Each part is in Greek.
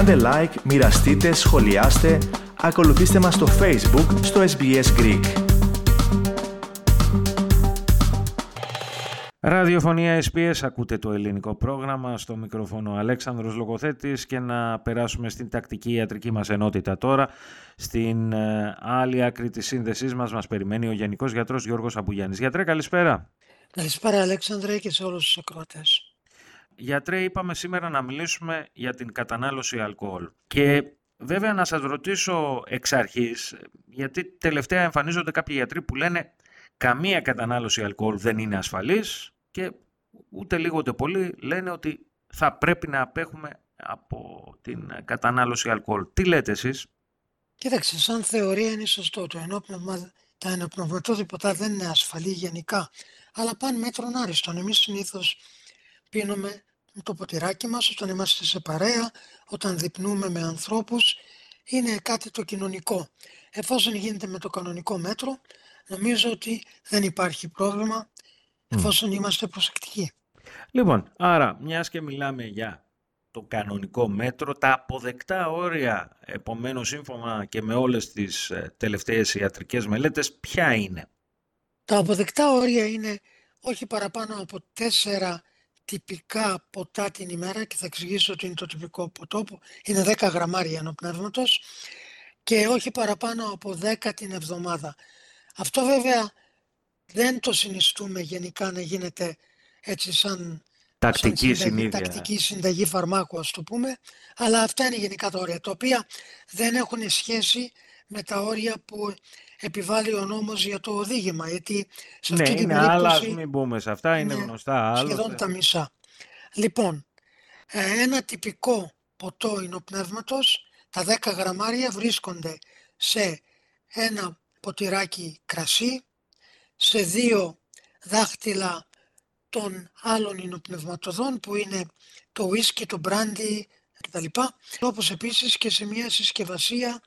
Κάντε like, μοιραστείτε, σχολιάστε, ακολουθήστε μας στο Facebook, στο SBS Greek. Ραδιοφωνία SPS, ακούτε το ελληνικό πρόγραμμα, στο μικρόφωνο Αλέξανδρος Λογοθέτης και να περάσουμε στην τακτική ιατρική μας ενότητα τώρα. Στην ε, άλλη άκρη της σύνδεσής μας μας περιμένει ο Γενικός Γιατρός Γιώργος Αμπουγιάννης. Γιατρέ, καλησπέρα. Καλησπέρα Αλέξανδρε και σε όλους τους ακροατές. Γιατρέ, είπαμε σήμερα να μιλήσουμε για την κατανάλωση αλκοόλ. Και βέβαια να σας ρωτήσω εξ αρχής, γιατί τελευταία εμφανίζονται κάποιοι γιατροί που λένε καμία κατανάλωση αλκοόλ δεν είναι ασφαλής και ούτε λίγο ούτε πολύ λένε ότι θα πρέπει να απέχουμε από την κατανάλωση αλκοόλ. Τι λέτε εσείς; Κοίταξε, σαν θεωρία είναι σωστό. Το ενόπνευμα, τα ενοπνευματόδηποτα δεν είναι ασφαλή γενικά, αλλά πάνε μέτρον άριστον. Εμείς συνήθως πίνουμε το ποτηράκι μας όταν είμαστε σε παρέα, όταν διπνούμε με ανθρώπους, είναι κάτι το κοινωνικό. Εφόσον γίνεται με το κανονικό μέτρο, νομίζω ότι δεν υπάρχει πρόβλημα εφόσον είμαστε προσεκτικοί. Λοιπόν, άρα μιας και μιλάμε για το κανονικό μέτρο, τα αποδεκτά όρια, επομένως σύμφωνα και με όλες τις ε, τελευταίες ιατρικές μελέτες, ποια είναι; Τα αποδεκτά όρια είναι όχι παραπάνω από τέσσερα τυπικά ποτά την ημέρα και θα εξηγήσω ότι είναι το τυπικό ποτό που είναι 10 γραμμάρια ενοπνεύματος και όχι παραπάνω από 10 την εβδομάδα. Αυτό βέβαια δεν το συνιστούμε γενικά να γίνεται έτσι σαν τακτική, συνταγή, τακτική συνταγή φαρμάκου ας το πούμε, αλλά αυτά είναι γενικά τα όρια, τα οποία δεν έχουν σχέση με τα όρια που επιβάλλει ο νόμος για το οδήγημα, γιατί σε αυτή ναι, την είναι περίπτωση... άλλα, μην μπούμε σε αυτά, είναι, γνωστά. Άλλος, σχεδόν τα μισά. Λοιπόν, ε, ένα τυπικό ποτό υνοπνεύματος, τα 10 γραμμάρια βρίσκονται σε ένα ποτηράκι κρασί, σε δύο δάχτυλα των άλλων υνοπνευματοδών που είναι το whisky, το brandy κτλ. Όπως επίσης και σε μια συσκευασία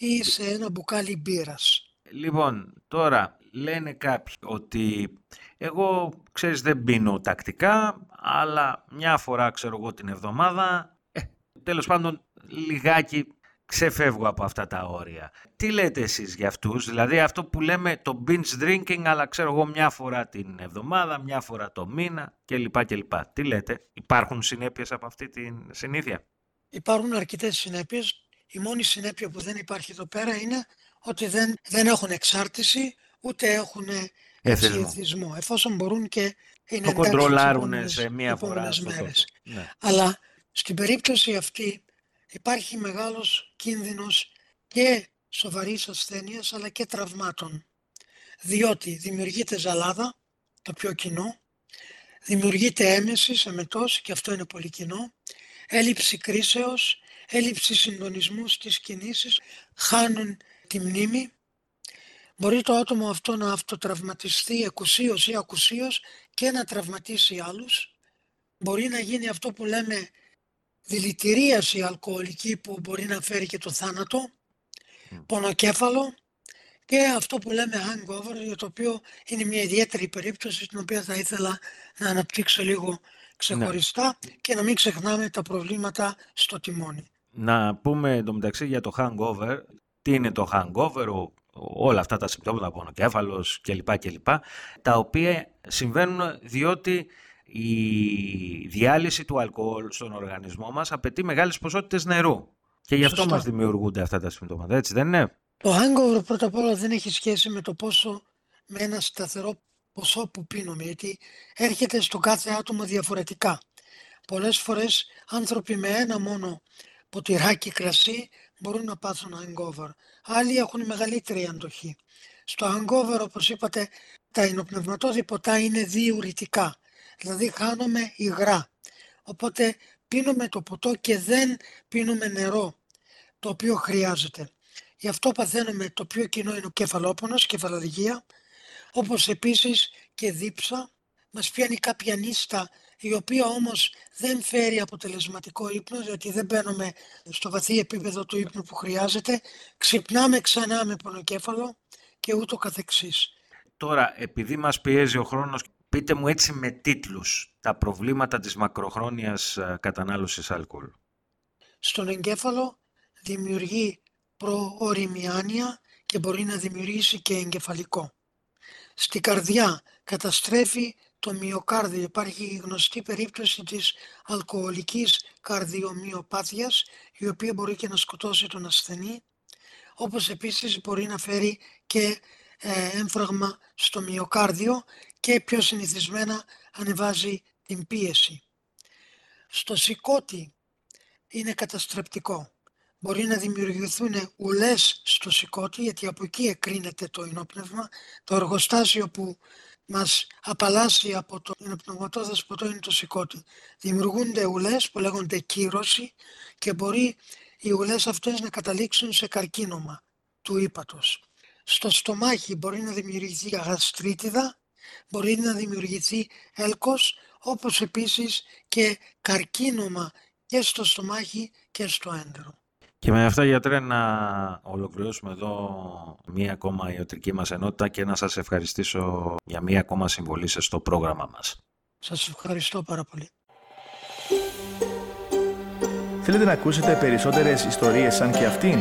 ή σε ένα μπουκάλι μπύρας. Λοιπόν, τώρα λένε κάποιοι ότι εγώ, ξέρεις, δεν πίνω τακτικά, αλλά μια φορά, ξέρω εγώ, την εβδομάδα, ε, τέλος πάντων, λιγάκι ξεφεύγω από αυτά τα όρια. Τι λέτε εσείς για αυτούς, δηλαδή αυτό που λέμε το binge drinking, αλλά ξέρω εγώ μια φορά την εβδομάδα, μια φορά το μήνα κλπ. κλπ. Τι λέτε, υπάρχουν συνέπειες από αυτή τη συνήθεια; Υπάρχουν αρκετές συνέπειες. Η μόνη συνέπεια που δεν υπάρχει εδώ πέρα είναι ότι δεν, δεν έχουν εξάρτηση, ούτε έχουν εθισμό. Εφόσον μπορούν και είναι το κοντρολάρουν σε μία φορά. Μέρες. Ναι. Αλλά στην περίπτωση αυτή υπάρχει μεγάλος κίνδυνος και σοβαρής ασθένειας αλλά και τραυμάτων. Διότι δημιουργείται ζαλάδα, το πιο κοινό, δημιουργείται έμεση σε μετός και αυτό είναι πολύ κοινό, έλλειψη κρίσεως, έλλειψη συντονισμού στις κινήσεις, χάνουν τη μνήμη. Μπορεί το άτομο αυτό να αυτοτραυματιστεί εκουσίως ή ακουσίως και να τραυματίσει άλλους. Μπορεί να γίνει αυτό που λέμε δηλητηρίαση αλκοολική που μπορεί να φέρει και το θάνατο, mm. πονοκέφαλο και αυτό που λέμε hangover, για το οποίο είναι μια ιδιαίτερη περίπτωση την οποία θα ήθελα να αναπτύξω λίγο ξεχωριστά ναι. και να μην ξεχνάμε τα προβλήματα στο τιμόνι. Να πούμε εντωμεταξύ για το hangover, τι είναι το hangover, όλα αυτά τα συμπτώματα, πονοκέφαλος κλπ. κλπ. Τα οποία συμβαίνουν διότι η διάλυση του αλκοόλ στον οργανισμό μας απαιτεί μεγάλες ποσότητες νερού. Και γι' αυτό Σωστό. μας δημιουργούνται αυτά τα συμπτώματα, έτσι δεν είναι; Το hangover πρώτα απ' όλα δεν έχει σχέση με το πόσο, με ένα σταθερό ποσό που πίνουμε, γιατί έρχεται στο κάθε άτομο διαφορετικά. Πολλές φορές άνθρωποι με ένα μόνο ποτηράκι κρασί μπορούν να πάθουν hangover. Άλλοι έχουν μεγαλύτερη αντοχή. Στο hangover, όπως είπατε, τα υνοπνευματώδη ποτά είναι διουρητικά δηλαδή χάνουμε υγρά. Οπότε πίνουμε το ποτό και δεν πίνουμε νερό, το οποίο χρειάζεται. Γι' αυτό παθαίνουμε το πιο κοινό είναι ο κεφαλόπονος, κεφαλαδικία, όπως επίσης και δίψα. Μας πιάνει κάποια νύστα, η οποία όμως δεν φέρει αποτελεσματικό ύπνο, γιατί δεν μπαίνουμε στο βαθύ επίπεδο του ύπνου που χρειάζεται. Ξυπνάμε ξανά με πονοκέφαλο και ούτω καθεξής. Τώρα, επειδή μας πιέζει ο χρόνος Πείτε μου έτσι με τίτλους τα προβλήματα της μακροχρόνιας ε, κατανάλωσης αλκοόλ. στον εγκέφαλο δημιουργεί προοριμιάνια και μπορεί να δημιουργήσει και εγκεφαλικό. Στη καρδιά καταστρέφει το μυοκάρδιο. Υπάρχει η γνωστή περίπτωση της αλκοολικής καρδιομυοπάθειας η οποία μπορεί και να σκοτώσει τον ασθενή όπως επίσης μπορεί να φέρει και ε, έμφραγμα στο μυοκάρδιο και πιο συνηθισμένα ανεβάζει την πίεση. Στο σηκώτη είναι καταστρεπτικό. Μπορεί να δημιουργηθούν ουλές στο σηκώτη, γιατί από εκεί εκρίνεται το ενόπνευμα. Το εργοστάσιο που μας απαλλάσσει από το ενοπνευματό δεσποτό είναι το σηκώτη. Δημιουργούνται ουλές που λέγονται κύρωση και μπορεί οι ουλές αυτές να καταλήξουν σε καρκίνωμα του ύπατος. Στο στομάχι μπορεί να δημιουργηθεί γαστρίτιδα, μπορεί να δημιουργηθεί έλκος, όπως επίσης και καρκίνωμα και στο στομάχι και στο έντερο. Και με αυτά γιατρέ να ολοκληρώσουμε εδώ μία ακόμα ιατρική μας ενότητα και να σας ευχαριστήσω για μία ακόμα συμβολή σας στο πρόγραμμα μας. Σας ευχαριστώ πάρα πολύ. Θέλετε να ακούσετε περισσότερες ιστορίες σαν και αυτήν;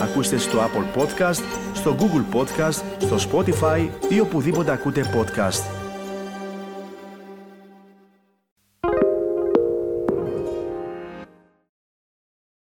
Ακούστε στο Apple Podcast, στο Google Podcast, στο Spotify ή οπουδήποτε ακούτε podcast.